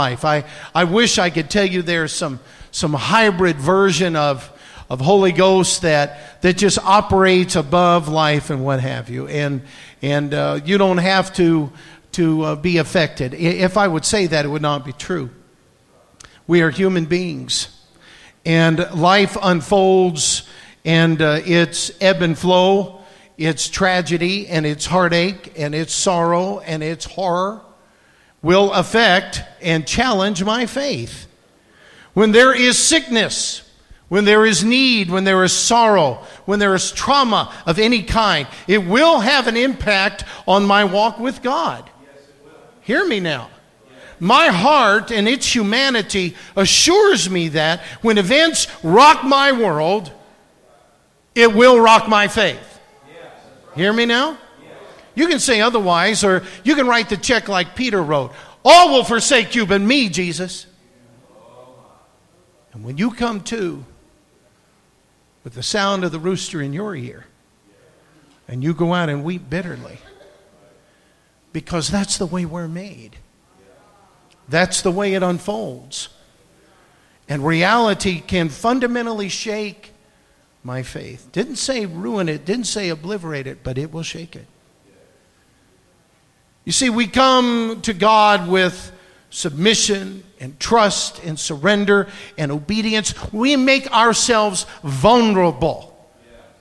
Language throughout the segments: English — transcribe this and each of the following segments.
life. I, I wish I could tell you there's some, some hybrid version of, of Holy Ghost that, that just operates above life and what have you. And, and uh, you don't have to, to uh, be affected. If I would say that, it would not be true. We are human beings. And life unfolds, and uh, it's ebb and flow, it's tragedy, and it's heartache, and it's sorrow, and it's horror will affect and challenge my faith. When there is sickness, when there is need, when there is sorrow, when there is trauma of any kind, it will have an impact on my walk with God. Hear me now. My heart and its humanity assures me that when events rock my world, it will rock my faith. Hear me now? You can say otherwise, or you can write the check like Peter wrote All will forsake you but me, Jesus. And when you come to with the sound of the rooster in your ear, and you go out and weep bitterly, because that's the way we're made, that's the way it unfolds. And reality can fundamentally shake my faith. Didn't say ruin it, didn't say obliterate it, but it will shake it. You see, we come to God with submission and trust and surrender and obedience. We make ourselves vulnerable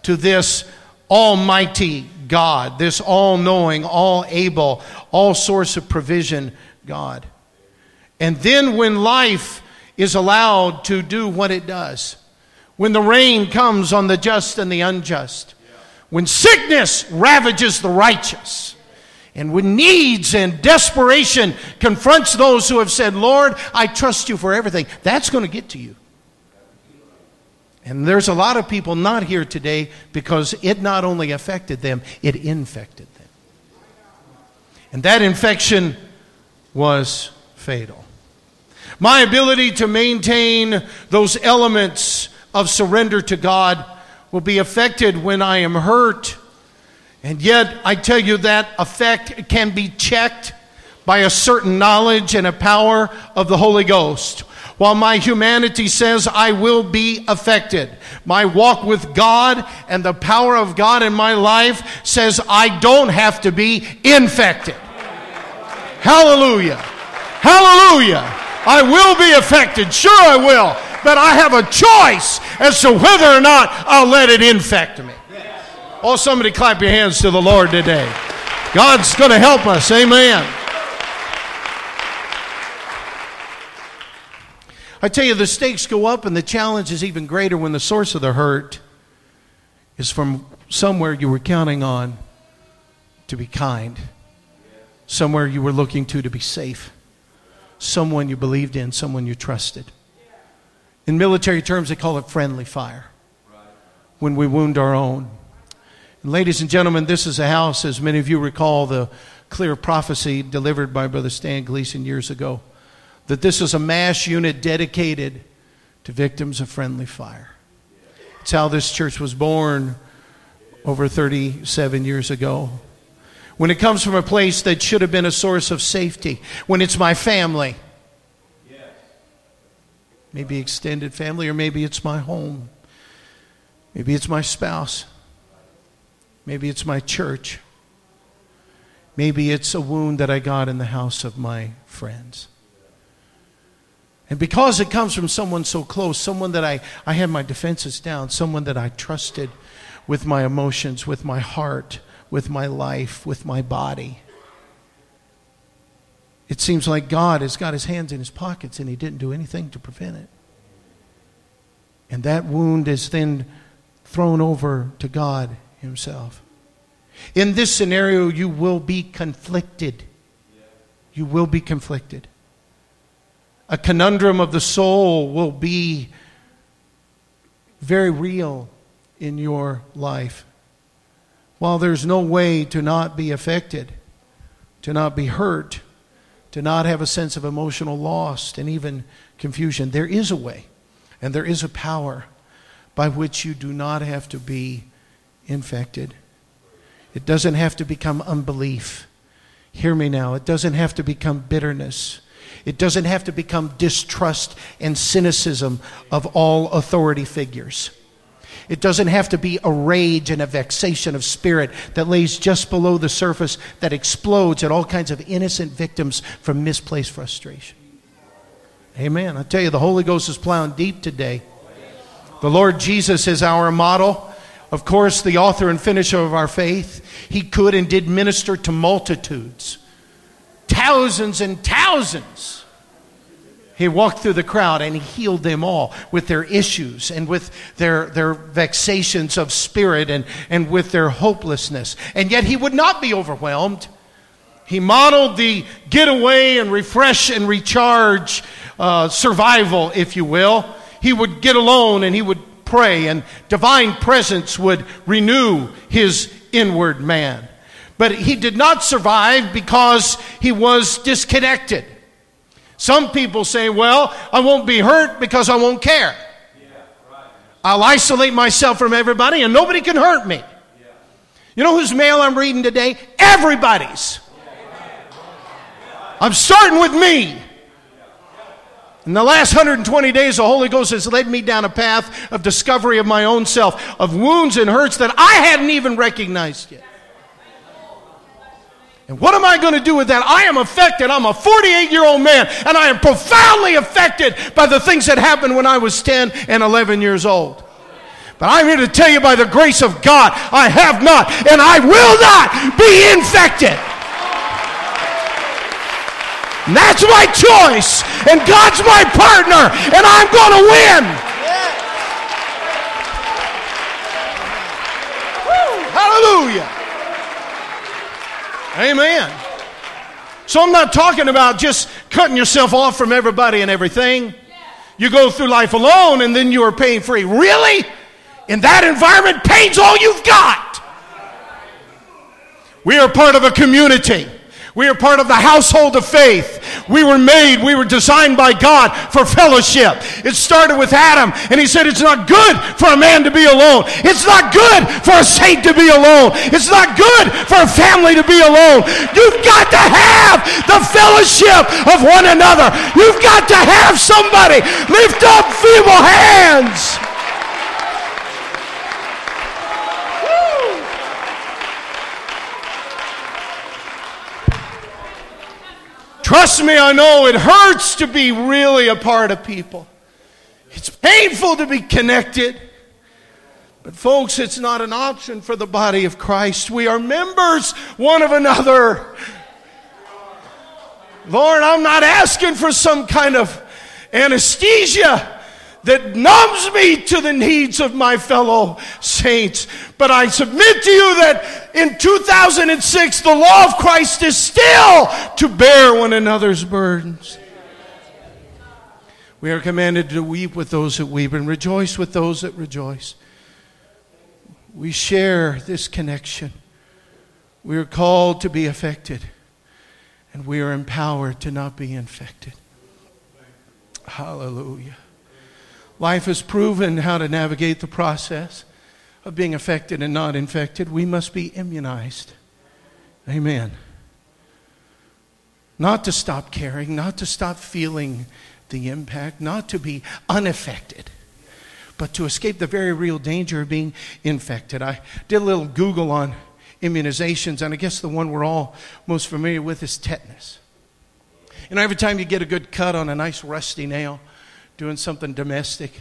to this almighty God, this all knowing, all able, all source of provision God. And then when life is allowed to do what it does, when the rain comes on the just and the unjust, when sickness ravages the righteous, and when needs and desperation confronts those who have said, Lord, I trust you for everything, that's going to get to you. And there's a lot of people not here today because it not only affected them, it infected them. And that infection was fatal. My ability to maintain those elements of surrender to God will be affected when I am hurt and yet, I tell you that effect can be checked by a certain knowledge and a power of the Holy Ghost. While my humanity says I will be affected, my walk with God and the power of God in my life says I don't have to be infected. Hallelujah. Hallelujah. I will be affected. Sure, I will. But I have a choice as to whether or not I'll let it infect me. Oh, somebody clap your hands to the Lord today. God's going to help us. Amen. I tell you, the stakes go up and the challenge is even greater when the source of the hurt is from somewhere you were counting on to be kind, somewhere you were looking to to be safe, someone you believed in, someone you trusted. In military terms, they call it friendly fire when we wound our own. Ladies and gentlemen, this is a house, as many of you recall the clear prophecy delivered by Brother Stan Gleason years ago, that this is a MASH unit dedicated to victims of friendly fire. It's how this church was born over 37 years ago. When it comes from a place that should have been a source of safety, when it's my family, maybe extended family, or maybe it's my home, maybe it's my spouse. Maybe it's my church. Maybe it's a wound that I got in the house of my friends. And because it comes from someone so close, someone that I, I had my defenses down, someone that I trusted with my emotions, with my heart, with my life, with my body. It seems like God has got his hands in his pockets and he didn't do anything to prevent it. And that wound is then thrown over to God himself. In this scenario, you will be conflicted. You will be conflicted. A conundrum of the soul will be very real in your life. While there's no way to not be affected, to not be hurt, to not have a sense of emotional loss and even confusion, there is a way and there is a power by which you do not have to be infected. It doesn't have to become unbelief. Hear me now. It doesn't have to become bitterness. It doesn't have to become distrust and cynicism of all authority figures. It doesn't have to be a rage and a vexation of spirit that lays just below the surface that explodes at all kinds of innocent victims from misplaced frustration. Amen. I tell you, the Holy Ghost is plowing deep today. The Lord Jesus is our model. Of course, the author and finisher of our faith. He could and did minister to multitudes, thousands and thousands. He walked through the crowd and he healed them all with their issues and with their, their vexations of spirit and, and with their hopelessness. And yet he would not be overwhelmed. He modeled the get away and refresh and recharge uh, survival, if you will. He would get alone and he would pray, and divine presence would renew his inward man. But he did not survive because he was disconnected. Some people say, well, I won't be hurt because I won't care. I'll isolate myself from everybody and nobody can hurt me. You know whose mail I'm reading today? Everybody's. I'm starting with me. In the last 120 days, the Holy Ghost has led me down a path of discovery of my own self, of wounds and hurts that I hadn't even recognized yet. And what am I going to do with that? I am affected. I'm a 48 year old man, and I am profoundly affected by the things that happened when I was 10 and 11 years old. But I'm here to tell you by the grace of God, I have not, and I will not be infected. And that's my choice, and God's my partner, and I'm going to win. Woo, hallelujah. Amen. So I'm not talking about just cutting yourself off from everybody and everything. You go through life alone and then you are pain free. Really? In that environment, pain's all you've got. We are part of a community. We are part of the household of faith. We were made, we were designed by God for fellowship. It started with Adam, and he said it's not good for a man to be alone. It's not good for a saint to be alone. It's not good for a family to be alone. You've got to have the fellowship of one another. You've got to have somebody lift up feeble hands. Trust me, I know it hurts to be really a part of people. It's painful to be connected. But, folks, it's not an option for the body of Christ. We are members one of another. Lord, I'm not asking for some kind of anesthesia that numbs me to the needs of my fellow saints. But I submit to you that in 2006, the law of Christ is still to bear one another's burdens. We are commanded to weep with those that weep and rejoice with those that rejoice. We share this connection. We are called to be affected, and we are empowered to not be infected. Hallelujah. Life has proven how to navigate the process of being affected and not infected. We must be immunized. Amen. Not to stop caring, not to stop feeling the impact, not to be unaffected, but to escape the very real danger of being infected. I did a little Google on immunizations, and I guess the one we're all most familiar with is tetanus. And every time you get a good cut on a nice rusty nail, doing something domestic.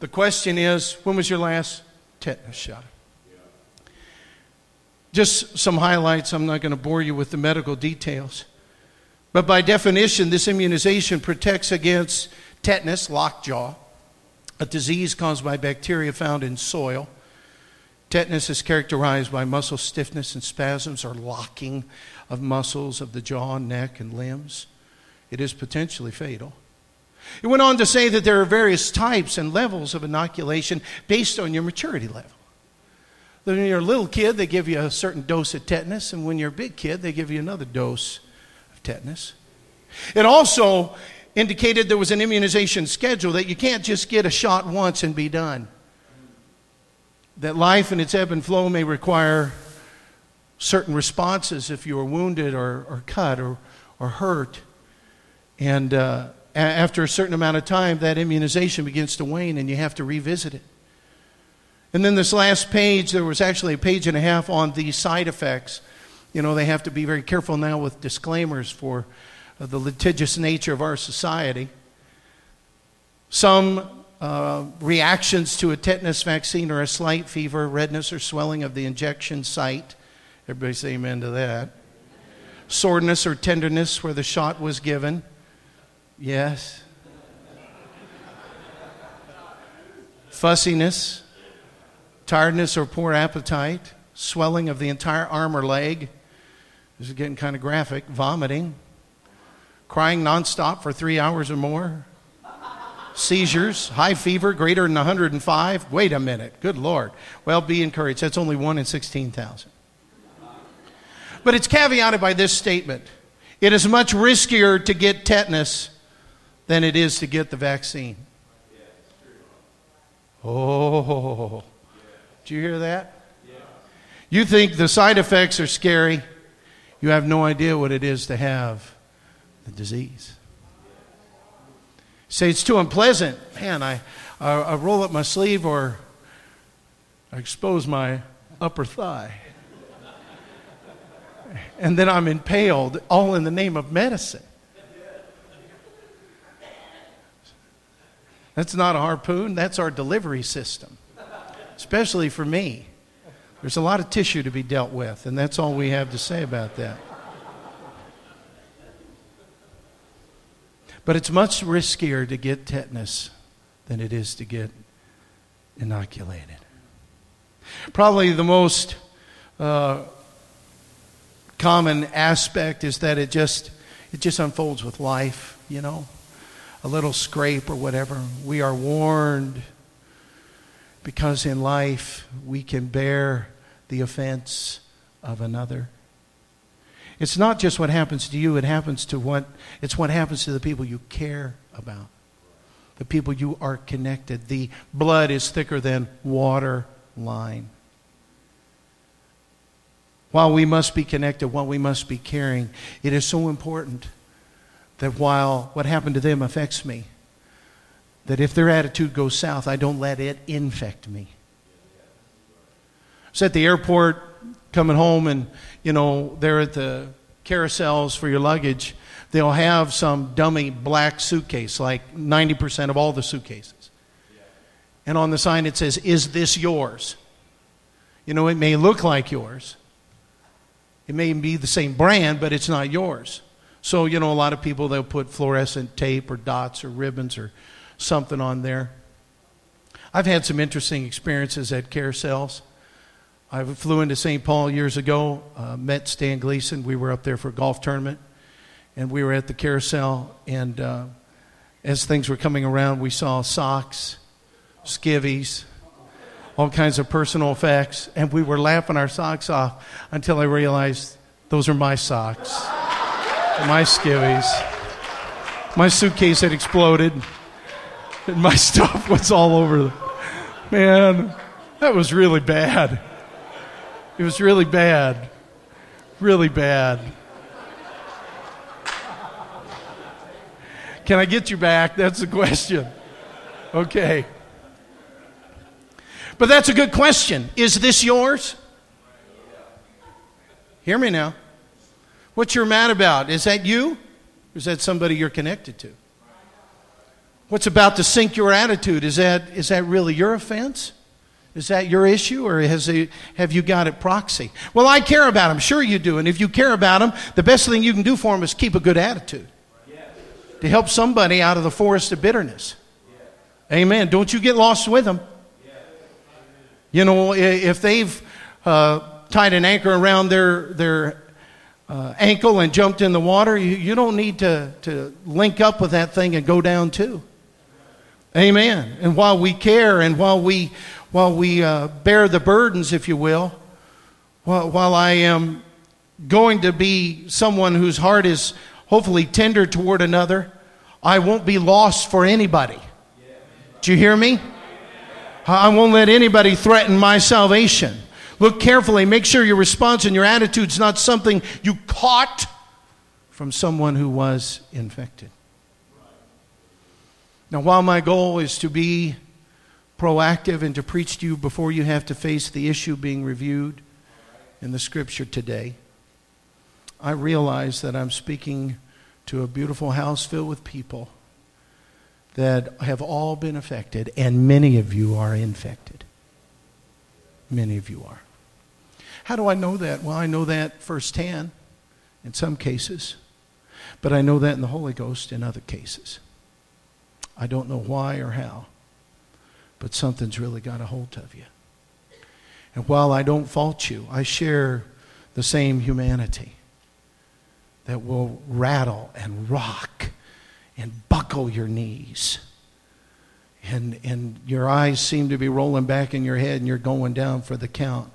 The question is when was your last tetanus shot? Just some highlights. I'm not going to bore you with the medical details. But by definition, this immunization protects against tetanus, lockjaw, a disease caused by bacteria found in soil. Tetanus is characterized by muscle stiffness and spasms or locking of muscles of the jaw, neck, and limbs. It is potentially fatal. It went on to say that there are various types and levels of inoculation based on your maturity level. When you're a little kid, they give you a certain dose of tetanus, and when you're a big kid, they give you another dose of tetanus. It also indicated there was an immunization schedule that you can't just get a shot once and be done. That life and its ebb and flow may require certain responses if you are wounded or, or cut or, or hurt. And uh, after a certain amount of time, that immunization begins to wane and you have to revisit it. And then this last page, there was actually a page and a half on the side effects. You know, they have to be very careful now with disclaimers for uh, the litigious nature of our society. Some uh, reactions to a tetanus vaccine are a slight fever, redness, or swelling of the injection site. Everybody say amen to that. Soreness or tenderness where the shot was given. Yes. Fussiness, tiredness or poor appetite, swelling of the entire arm or leg. This is getting kind of graphic. Vomiting, crying nonstop for three hours or more, seizures, high fever greater than 105. Wait a minute. Good Lord. Well, be encouraged. That's only one in 16,000. But it's caveated by this statement it is much riskier to get tetanus than it is to get the vaccine. Oh, do you hear that? You think the side effects are scary. You have no idea what it is to have the disease. Say it's too unpleasant. Man, I, I, I roll up my sleeve or I expose my upper thigh. And then I'm impaled, all in the name of medicine. That's not a harpoon, that's our delivery system, especially for me. There's a lot of tissue to be dealt with, and that's all we have to say about that. But it's much riskier to get tetanus than it is to get inoculated. Probably the most uh, common aspect is that it just it just unfolds with life, you know, a little scrape or whatever. We are warned because in life we can bear the offense of another. It's not just what happens to you, it happens to what it's what happens to the people you care about. The people you are connected. The blood is thicker than water line. While we must be connected, while we must be caring, it is so important that while what happened to them affects me, that if their attitude goes south, I don't let it infect me. I was at the airport coming home, and you know, they're at the carousels for your luggage. They'll have some dummy black suitcase, like 90% of all the suitcases. And on the sign it says, Is this yours? You know, it may look like yours. It may be the same brand, but it's not yours. So, you know, a lot of people, they'll put fluorescent tape or dots or ribbons or something on there. I've had some interesting experiences at carousels. I flew into St. Paul years ago, uh, met Stan Gleason. We were up there for a golf tournament, and we were at the carousel. And uh, as things were coming around, we saw socks, skivvies, all kinds of personal effects, and we were laughing our socks off until I realized those are my socks, my skivvies. My suitcase had exploded, and my stuff was all over. Man, that was really bad. It was really bad. Really bad. Can I get you back? That's the question. Okay. But that's a good question. Is this yours? Hear me now. What you're mad about? Is that you? Or is that somebody you're connected to? What's about to sink your attitude? Is that, is that really your offense? Is that your issue, or has he, have you got it proxy? Well, I care about them. Sure, you do. And if you care about them, the best thing you can do for them is keep a good attitude to help somebody out of the forest of bitterness. Amen. Don't you get lost with them. You know, if they've uh, tied an anchor around their, their uh, ankle and jumped in the water, you, you don't need to, to link up with that thing and go down too. Amen. And while we care and while we, while we uh, bear the burdens, if you will, while, while I am going to be someone whose heart is hopefully tender toward another, I won't be lost for anybody. Do you hear me? I won't let anybody threaten my salvation. Look carefully. Make sure your response and your attitude is not something you caught from someone who was infected. Now, while my goal is to be proactive and to preach to you before you have to face the issue being reviewed in the scripture today, I realize that I'm speaking to a beautiful house filled with people that have all been affected, and many of you are infected. Many of you are. How do I know that? Well, I know that firsthand in some cases, but I know that in the Holy Ghost in other cases. I don't know why or how, but something's really got a hold of you. And while I don't fault you, I share the same humanity that will rattle and rock and buckle your knees. And, and your eyes seem to be rolling back in your head and you're going down for the count.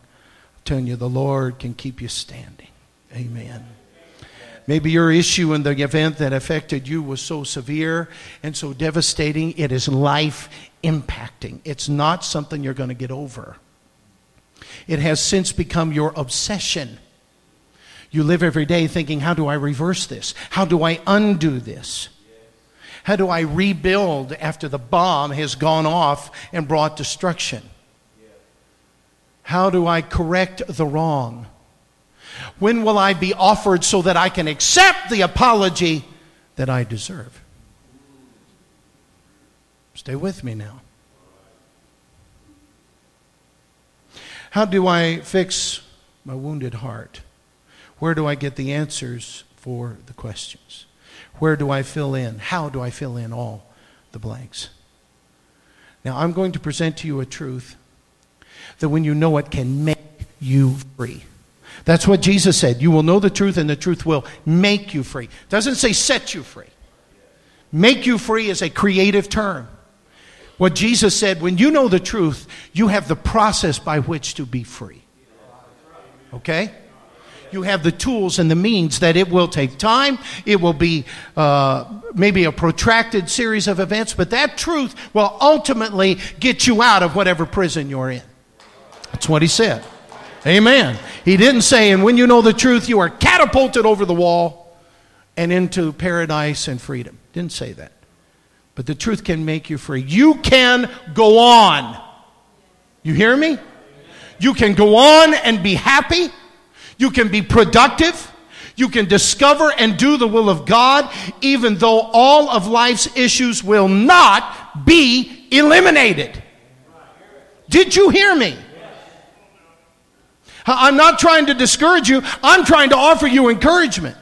Telling you, the Lord can keep you standing. Amen. Maybe your issue in the event that affected you was so severe and so devastating, it is life impacting. It's not something you're going to get over. It has since become your obsession. You live every day thinking, how do I reverse this? How do I undo this? How do I rebuild after the bomb has gone off and brought destruction? How do I correct the wrong? When will I be offered so that I can accept the apology that I deserve? Stay with me now. How do I fix my wounded heart? Where do I get the answers for the questions? Where do I fill in? How do I fill in all the blanks? Now, I'm going to present to you a truth that when you know it can make you free. That's what Jesus said. You will know the truth, and the truth will make you free. It doesn't say set you free. Make you free is a creative term. What Jesus said, when you know the truth, you have the process by which to be free. Okay? you have the tools and the means that it will take time. It will be uh, maybe a protracted series of events, but that truth will ultimately get you out of whatever prison you're in. That's what he said. Amen. He didn't say, and when you know the truth, you are catapulted over the wall and into paradise and freedom. Didn't say that. But the truth can make you free. You can go on. You hear me? You can go on and be happy. You can be productive. You can discover and do the will of God, even though all of life's issues will not be eliminated. Did you hear me? I'm not trying to discourage you, I'm trying to offer you encouragement.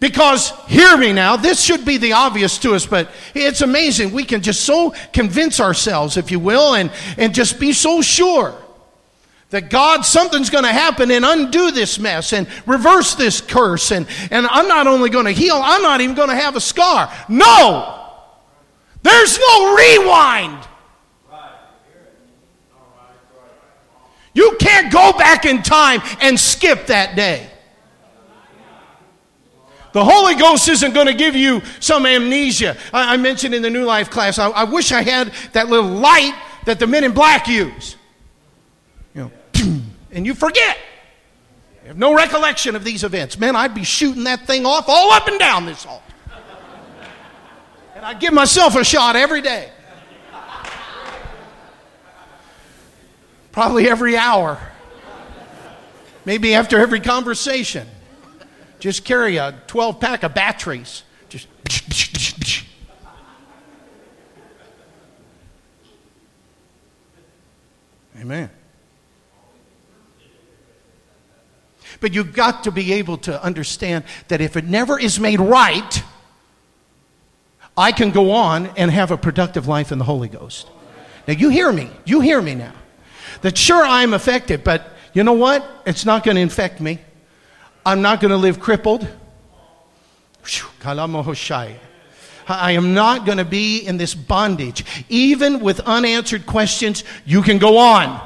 Because, hear me now, this should be the obvious to us, but it's amazing. We can just so convince ourselves, if you will, and, and just be so sure that God, something's going to happen and undo this mess and reverse this curse. And, and I'm not only going to heal, I'm not even going to have a scar. No! There's no rewind. You can't go back in time and skip that day. The Holy Ghost isn't going to give you some amnesia. I, I mentioned in the New Life class, I, I wish I had that little light that the men in black use You know, and you forget. You have no recollection of these events. Man, I'd be shooting that thing off all up and down this hall. And I'd give myself a shot every day. Probably every hour. Maybe after every conversation. Just carry a 12 pack of batteries. Just. Amen. But you've got to be able to understand that if it never is made right, I can go on and have a productive life in the Holy Ghost. Now, you hear me. You hear me now. That sure, I'm affected, but you know what? It's not going to infect me. I'm not going to live crippled. I am not going to be in this bondage. Even with unanswered questions, you can go on.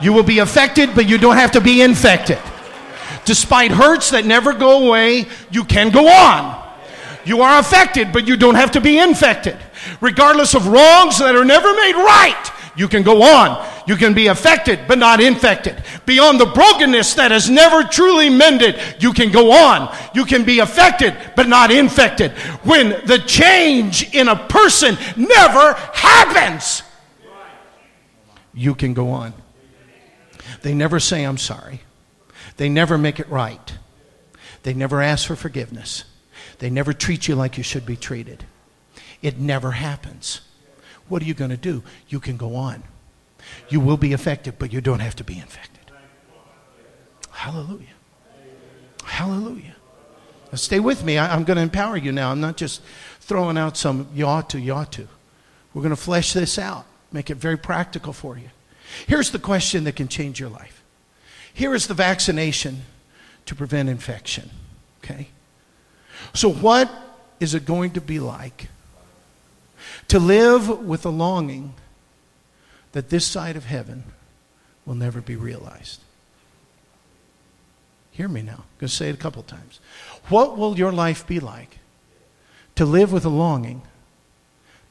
You will be affected, but you don't have to be infected. Despite hurts that never go away, you can go on. You are affected, but you don't have to be infected. Regardless of wrongs that are never made right, you can go on. You can be affected, but not infected. Beyond the brokenness that is never truly mended, you can go on. You can be affected, but not infected. When the change in a person never happens, you can go on. They never say, I'm sorry. They never make it right. They never ask for forgiveness. They never treat you like you should be treated. It never happens. What are you going to do? You can go on. You will be affected, but you don't have to be infected. Hallelujah. Hallelujah. Now stay with me. I, am going to empower you now. I'm not just throwing out some you ought to, you ought to. We're going to flesh this out, make it very practical for you. Here's the question that can change your life. Here is the vaccination to prevent infection. Okay? So, what is it going to be like to live with a longing that this side of heaven will never be realized? Hear me now. I'm going to say it a couple times. What will your life be like to live with a longing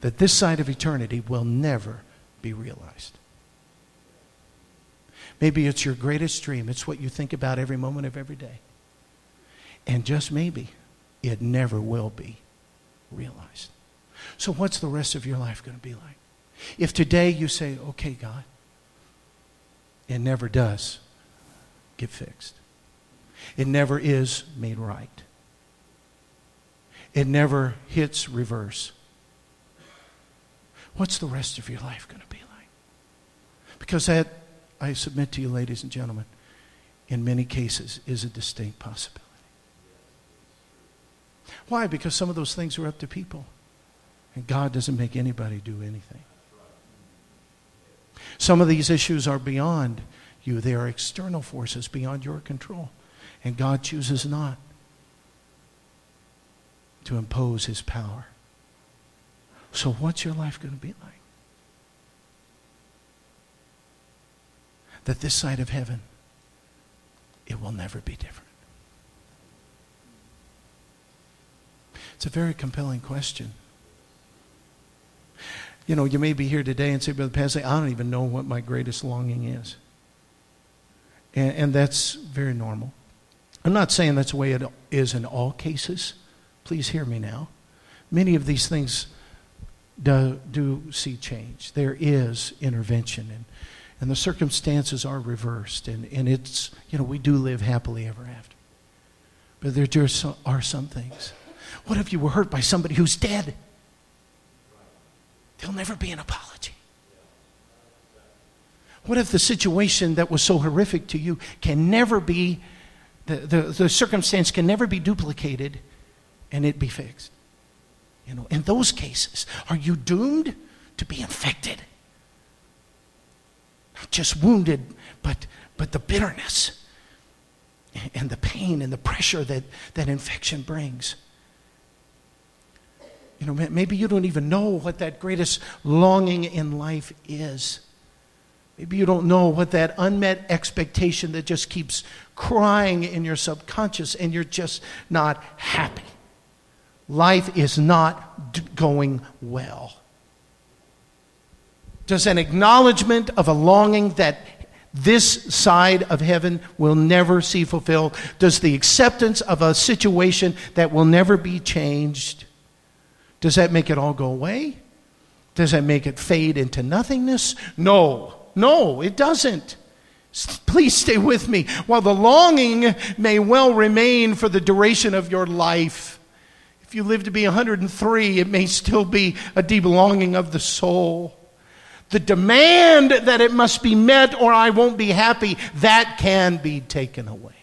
that this side of eternity will never be realized? Maybe it's your greatest dream. It's what you think about every moment of every day. And just maybe it never will be realized. So, what's the rest of your life going to be like? If today you say, okay, God, it never does get fixed, it never is made right, it never hits reverse. What's the rest of your life going to be like? Because that, I submit to you, ladies and gentlemen, in many cases is a distinct possibility. Why? Because some of those things are up to people. And God doesn't make anybody do anything. Some of these issues are beyond you, they are external forces beyond your control. And God chooses not to impose his power. So, what's your life going to be like? That this side of heaven, it will never be different. It's a very compelling question. You know, you may be here today and say, Brother Pasley, I don't even know what my greatest longing is. And, and that's very normal. I'm not saying that's the way it is in all cases. Please hear me now. Many of these things do, do see change. There is intervention, and, and the circumstances are reversed, and, and it's, you know, we do live happily ever after. But there just are some things what if you were hurt by somebody who's dead? There'll never be an apology. What if the situation that was so horrific to you can never be, the, the, the circumstance can never be duplicated and it be fixed? You know, in those cases, are you doomed to be infected? Not just wounded, but, but the bitterness and the pain and the pressure that, that infection brings. You know, maybe you don't even know what that greatest longing in life is. Maybe you don't know what that unmet expectation that just keeps crying in your subconscious and you're just not happy. Life is not going well. Does an acknowledgement of a longing that this side of heaven will never see fulfilled, does the acceptance of a situation that will never be changed, does that make it all go away? Does that make it fade into nothingness? No, no, it doesn't. Please stay with me. While the longing may well remain for the duration of your life, if you live to be 103, it may still be a deep longing of the soul. The demand that it must be met or I won't be happy, that can be taken away.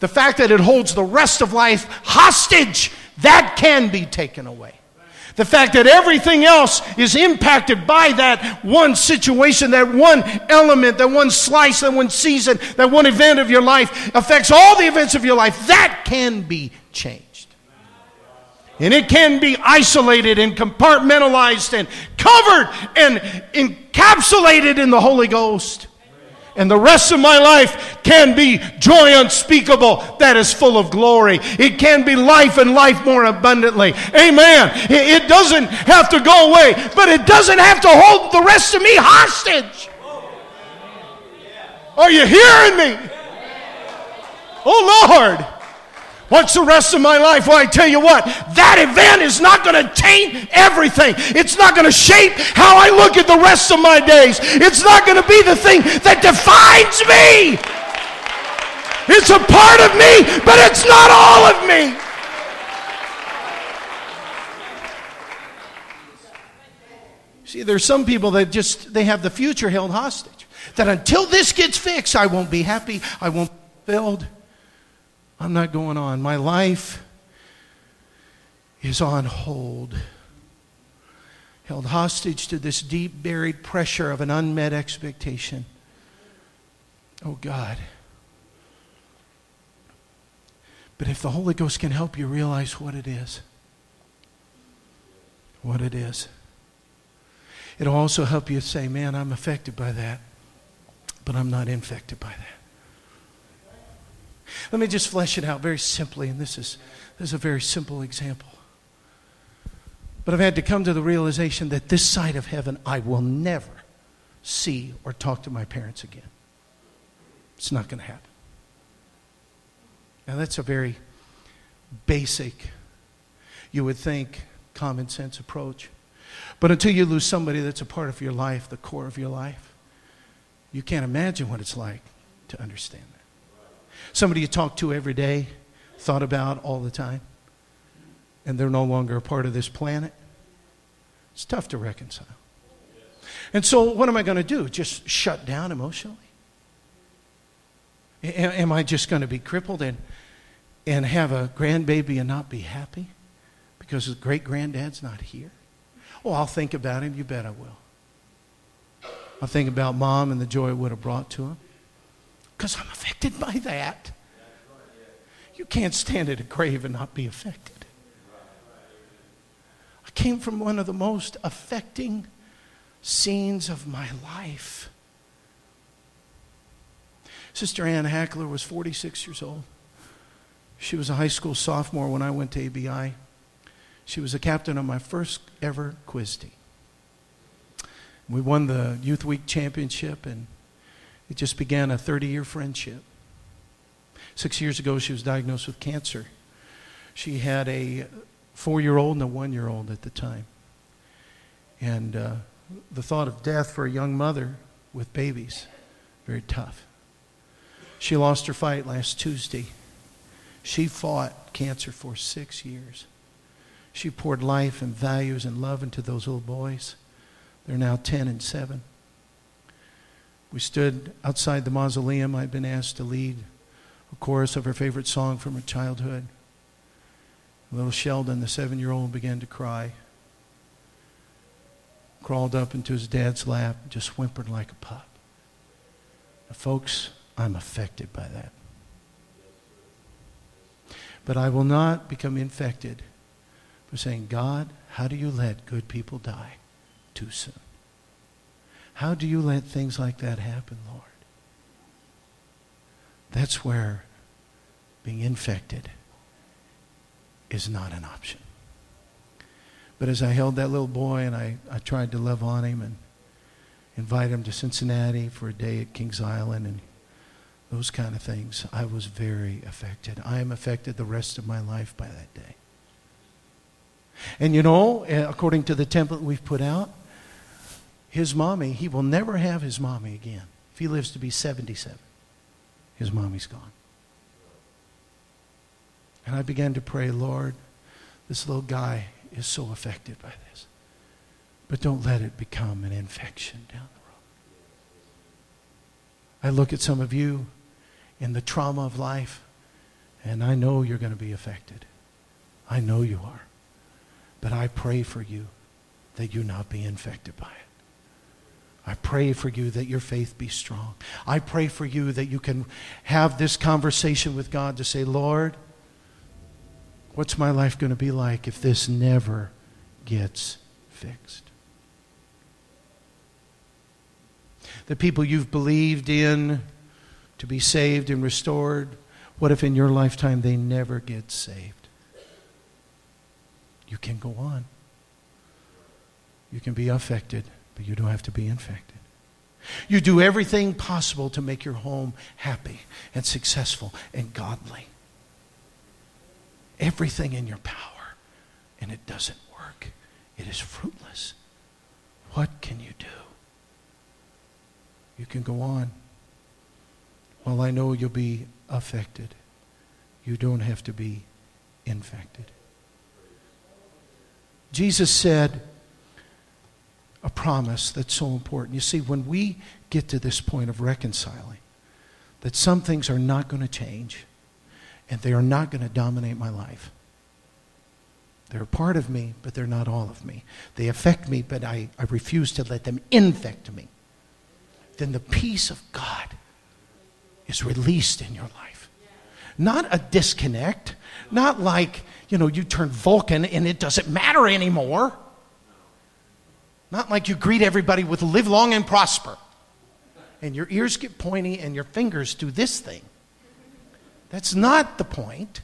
The fact that it holds the rest of life hostage that can be taken away. The fact that everything else is impacted by that one situation, that one element, that one slice, that one season, that one event of your life affects all the events of your life. That can be changed. And it can be isolated and compartmentalized and covered and encapsulated in the Holy Ghost. And the rest of my life can be joy unspeakable that is full of glory. It can be life and life more abundantly. Amen. It doesn't have to go away, but it doesn't have to hold the rest of me hostage. Are you hearing me? Oh Lord. What's the rest of my life? Well, I tell you what, that event is not going to taint everything. It's not going to shape how I look at the rest of my days. It's not going to be the thing that defines me. It's a part of me, but it's not all of me. See, there's some people that just they have the future held hostage. That until this gets fixed, I won't be happy, I won't be filled. I'm not going on. My life is on hold, held hostage to this deep buried pressure of an unmet expectation. Oh God. But if the Holy Ghost can help you realize what it is, what it is, it'll also help you say, man, I'm affected by that, but I'm not infected by that. Let me just flesh it out very simply, and this is, this is a very simple example. But I've had to come to the realization that this side of heaven, I will never see or talk to my parents again. It's not going to happen. Now, that's a very basic, you would think, common sense approach. But until you lose somebody that's a part of your life, the core of your life, you can't imagine what it's like to understand somebody you talk to every day, thought about all the time, and they're no longer a part of this planet. It's tough to reconcile. And so, what am I going to do? Just shut down emotionally? Am I just going to be crippled and, and have a grandbaby and not be happy because the great granddad's not here? Oh, I'll think about him. You bet I will. I'll think about mom and the joy it would have brought to him because I'm affected by that. You can't stand at a grave and not be affected. I came from one of the most affecting scenes of my life. Sister Ann Hackler was 46 years old. She was a high school sophomore when I went to ABI. She was a captain of my first ever quiz team. We won the Youth Week championship, and it just began a 30 year friendship. Six years ago, she was diagnosed with cancer. She had a four year old and a one year old at the time. And uh, the thought of death for a young mother with babies, very tough. She lost her fight last Tuesday. She fought cancer for six years. She poured life and values and love into those little boys. They're now 10 and 7. We stood outside the mausoleum. I'd been asked to lead a chorus of her favorite song from her childhood. Little Sheldon, the seven year old, began to cry. Crawled up into his dad's lap, just whimpered like a pup. Now, folks, I'm affected by that. But I will not become infected by saying, God, how do you let good people die too soon? How do you let things like that happen, Lord? That's where being infected is not an option. But as I held that little boy and I, I tried to love on him and invite him to Cincinnati for a day at Kings Island and those kind of things, I was very affected. I am affected the rest of my life by that day. And you know, eh, according to the template we've put out, his mommy, he will never have his mommy again. If he lives to be 77, his mommy's gone. And I began to pray, Lord, this little guy is so affected by this. But don't let it become an infection down the road. I look at some of you in the trauma of life, and I know you're going to be affected. I know you are. But I pray for you that you not be infected by it. I pray for you that your faith be strong. I pray for you that you can have this conversation with God to say, Lord, what's my life going to be like if this never gets fixed? The people you've believed in to be saved and restored, what if in your lifetime they never get saved? You can go on. You can be affected, but you don't have to be infected. You do everything possible to make your home happy and successful and godly. Everything in your power, and it doesn't work. It is fruitless. What can you do? You can go on. Well, I know you'll be affected. You don't have to be infected. Jesus said a promise that's so important. You see, when we get to this point of reconciling, that some things are not going to change and they are not going to dominate my life. They're a part of me, but they're not all of me. They affect me, but I, I refuse to let them infect me. Then the peace of God is released in your life. Not a disconnect, not like, you know, you turn Vulcan and it doesn't matter anymore. Not like you greet everybody with live long and prosper. And your ears get pointy and your fingers do this thing. That's not the point.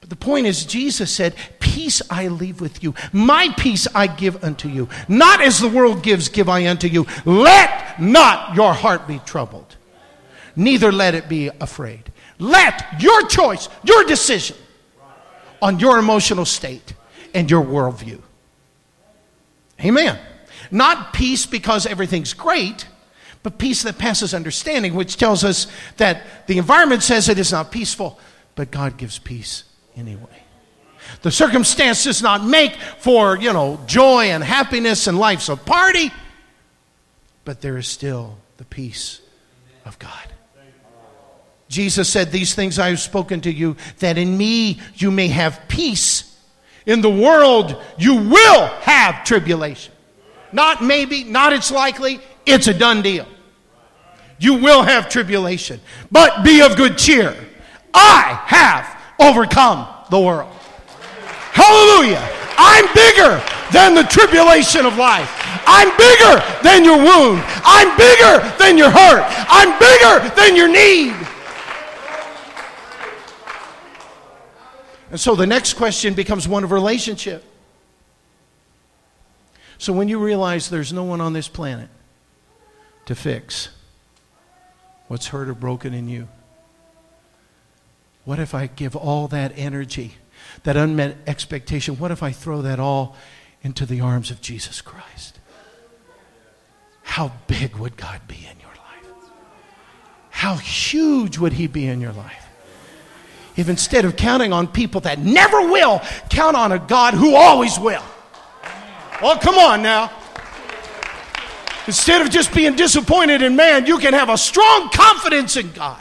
But the point is, Jesus said, Peace I leave with you. My peace I give unto you. Not as the world gives, give I unto you. Let not your heart be troubled, neither let it be afraid. Let your choice, your decision on your emotional state and your worldview. Amen. Not peace because everything's great, but peace that passes understanding, which tells us that the environment says it is not peaceful, but God gives peace anyway. The circumstance does not make for, you know, joy and happiness and life's a party, but there is still the peace of God. Jesus said, These things I have spoken to you, that in me you may have peace. In the world you will have tribulation. Not maybe, not it's likely, it's a done deal. You will have tribulation, but be of good cheer. I have overcome the world. Hallelujah. I'm bigger than the tribulation of life. I'm bigger than your wound. I'm bigger than your hurt. I'm bigger than your need. And so the next question becomes one of relationship. So when you realize there's no one on this planet to fix what's hurt or broken in you, what if I give all that energy, that unmet expectation, what if I throw that all into the arms of Jesus Christ? How big would God be in your life? How huge would He be in your life? If instead of counting on people that never will, count on a God who always will. Oh, come on now. Instead of just being disappointed in man, you can have a strong confidence in God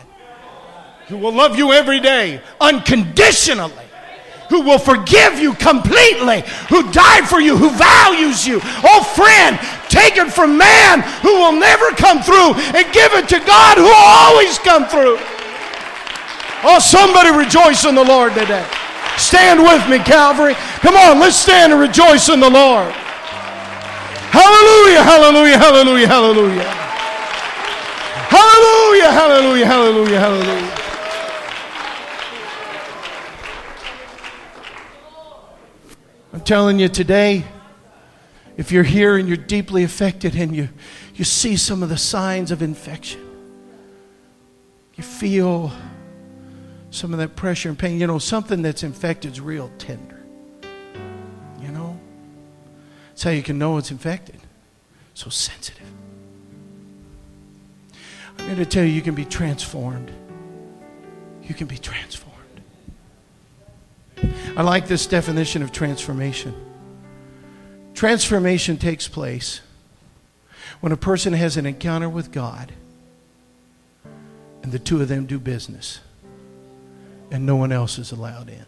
who will love you every day unconditionally, who will forgive you completely, who died for you, who values you. Oh, friend, take it from man who will never come through and give it to God who will always come through. Oh, somebody rejoice in the Lord today. Stand with me, Calvary. Come on, let's stand and rejoice in the Lord. Hallelujah, hallelujah, hallelujah, hallelujah. Hallelujah, hallelujah, hallelujah, hallelujah. I'm telling you today, if you're here and you're deeply affected and you, you see some of the signs of infection, you feel some of that pressure and pain, you know, something that's infected is real tender. You know? That's how you can know it's infected. So sensitive. I'm going to tell you, you can be transformed. You can be transformed. I like this definition of transformation. Transformation takes place when a person has an encounter with God and the two of them do business and no one else is allowed in.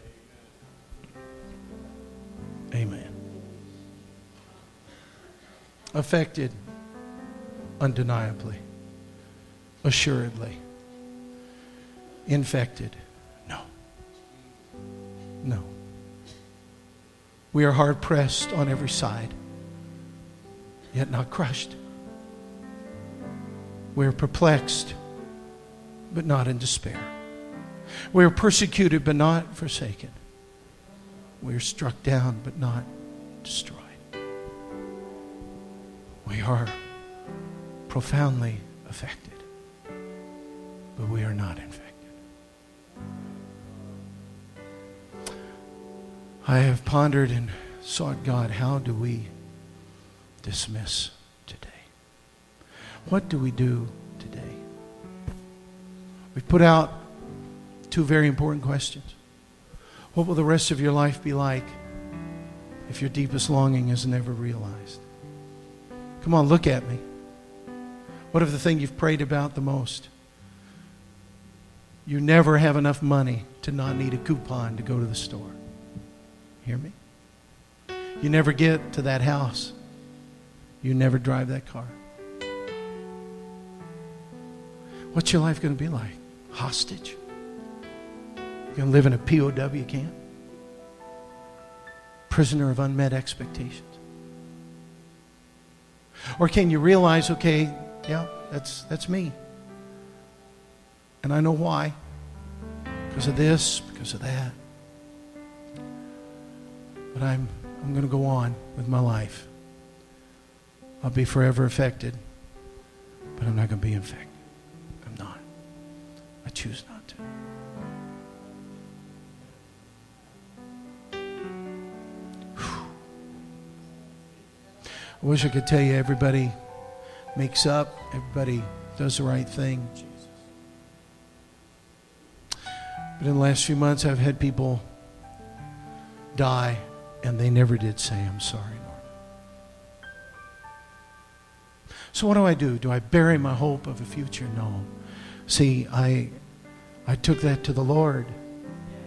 Amen. Affected, undeniably, assuredly. Infected, no. No. We are hard pressed on every side, yet not crushed. We're perplexed, but not in despair. We're persecuted, but not forsaken. We're struck down, but not destroyed. We are profoundly affected, but we are not infected. I have pondered and sought God, how do we dismiss today? What do we do today? We've put out two very important questions. What will the rest of your life be like if your deepest longing is never realized? Come on, look at me. What if the thing you've prayed about the most? You never have enough money to not need a coupon to go to the store. Hear me? You never get to that house. You never drive that car. What's your life going to be like? Hostage? Going to live in a POW camp? Prisoner of unmet expectations? Or can you realize, okay, yeah, that's, that's me. And I know why. Because of this, because of that. But I'm, I'm going to go on with my life. I'll be forever affected, but I'm not going to be infected. I'm not. I choose not I wish I could tell you everybody makes up, everybody does the right thing. But in the last few months, I've had people die, and they never did say, I'm sorry, Lord. So, what do I do? Do I bury my hope of a future? No. See, I, I took that to the Lord.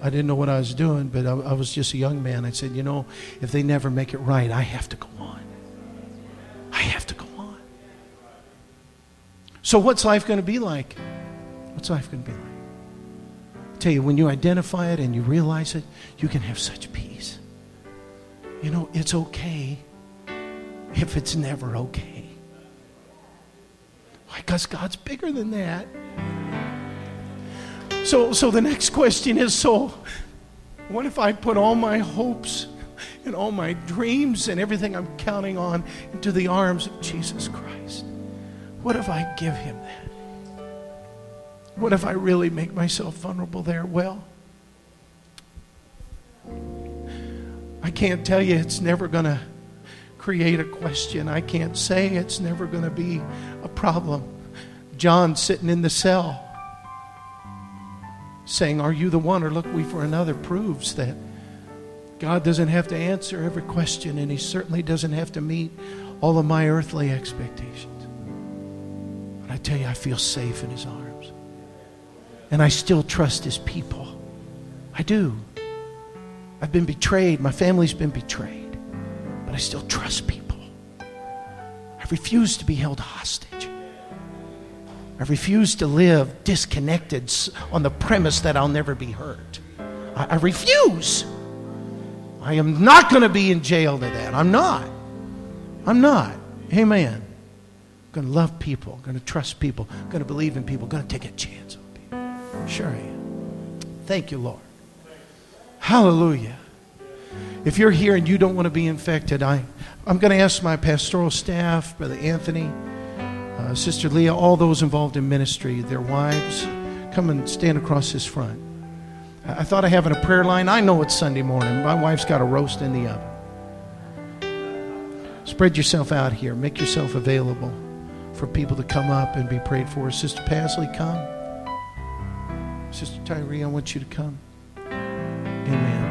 I didn't know what I was doing, but I, I was just a young man. I said, you know, if they never make it right, I have to go on. So, what's life going to be like? What's life going to be like? I tell you, when you identify it and you realize it, you can have such peace. You know, it's okay if it's never okay. Why? Because God's bigger than that. So, so the next question is so, what if I put all my hopes and all my dreams and everything I'm counting on into the arms of Jesus Christ? What if I give him that? What if I really make myself vulnerable there? Well, I can't tell you it's never going to create a question. I can't say it's never going to be a problem. John sitting in the cell saying, Are you the one or look we for another? proves that God doesn't have to answer every question, and He certainly doesn't have to meet all of my earthly expectations. I tell you, I feel safe in His arms. And I still trust His people. I do. I've been betrayed, my family's been betrayed, but I still trust people. I refuse to be held hostage. I refuse to live disconnected on the premise that I'll never be hurt. I, I refuse. I am not going to be in jail to that. I'm not. I'm not. Amen. Going to love people. Going to trust people. Going to believe in people. Going to take a chance on people. Sure I am. Thank you, Lord. Hallelujah. If you're here and you don't want to be infected, I, I'm going to ask my pastoral staff, Brother Anthony, uh, Sister Leah, all those involved in ministry, their wives, come and stand across this front. I thought of having a prayer line. I know it's Sunday morning. My wife's got a roast in the oven. Spread yourself out here. Make yourself available for people to come up and be prayed for. Sister Pasley, come. Sister Tyree, I want you to come. Amen.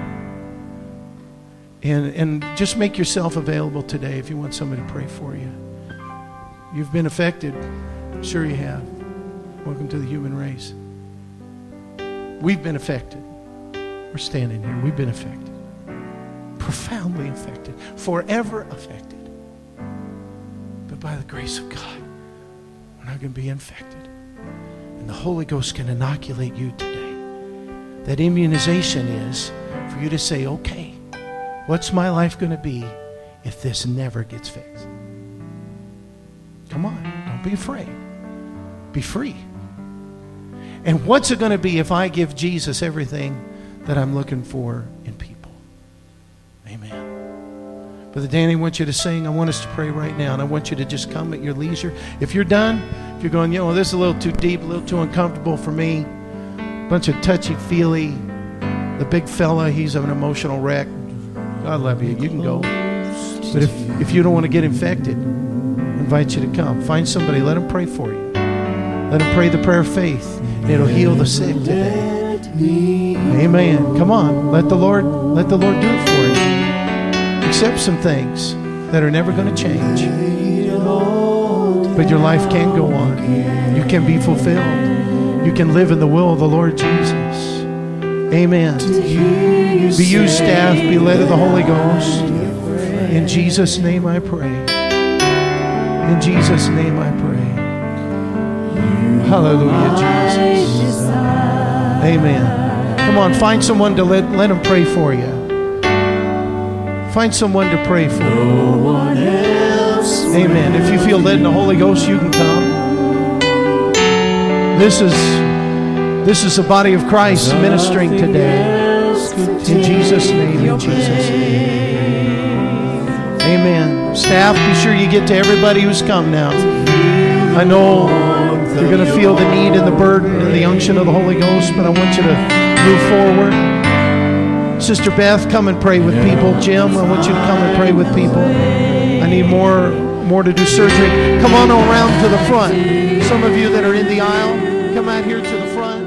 And, and just make yourself available today if you want somebody to pray for you. You've been affected. Sure, you have. Welcome to the human race. We've been affected. We're standing here. We've been affected. Profoundly affected. Forever affected. But by the grace of God, we're not going to be infected. And the Holy Ghost can inoculate you today. That immunization is for you to say, okay, what's my life going to be if this never gets fixed? Come on, don't be afraid. be free. And what's it going to be if I give Jesus everything that I'm looking for in people? Brother Danny, I want you to sing. I want us to pray right now, and I want you to just come at your leisure. If you're done, if you're going, you know, this is a little too deep, a little too uncomfortable for me, a bunch of touchy feely. The big fella, he's an emotional wreck. God love you. You can go. But if, if you don't want to get infected, I invite you to come. Find somebody. Let them pray for you. Let them pray the prayer of faith. And it'll heal the sick today. Amen. Come on. Let the Lord let the Lord do it for you. Accept some things that are never going to change. But your life can go on. You can be fulfilled. You can live in the will of the Lord Jesus. Amen. Be you, staff. Be led of the Holy Ghost. In Jesus' name I pray. In Jesus' name I pray. Hallelujah, Jesus. Amen. Come on, find someone to let, let them pray for you. Find someone to pray for. Amen. If you feel led in the Holy Ghost, you can come. This is this is the body of Christ ministering today. In Jesus' name, in Jesus' name. Amen. Staff, be sure you get to everybody who's come now. I know you're going to feel the need and the burden and the unction of the Holy Ghost, but I want you to move forward. Sister Beth, come and pray with people. Jim, I want you to come and pray with people. I need more more to do surgery. Come on around to the front. Some of you that are in the aisle, come out here to the front.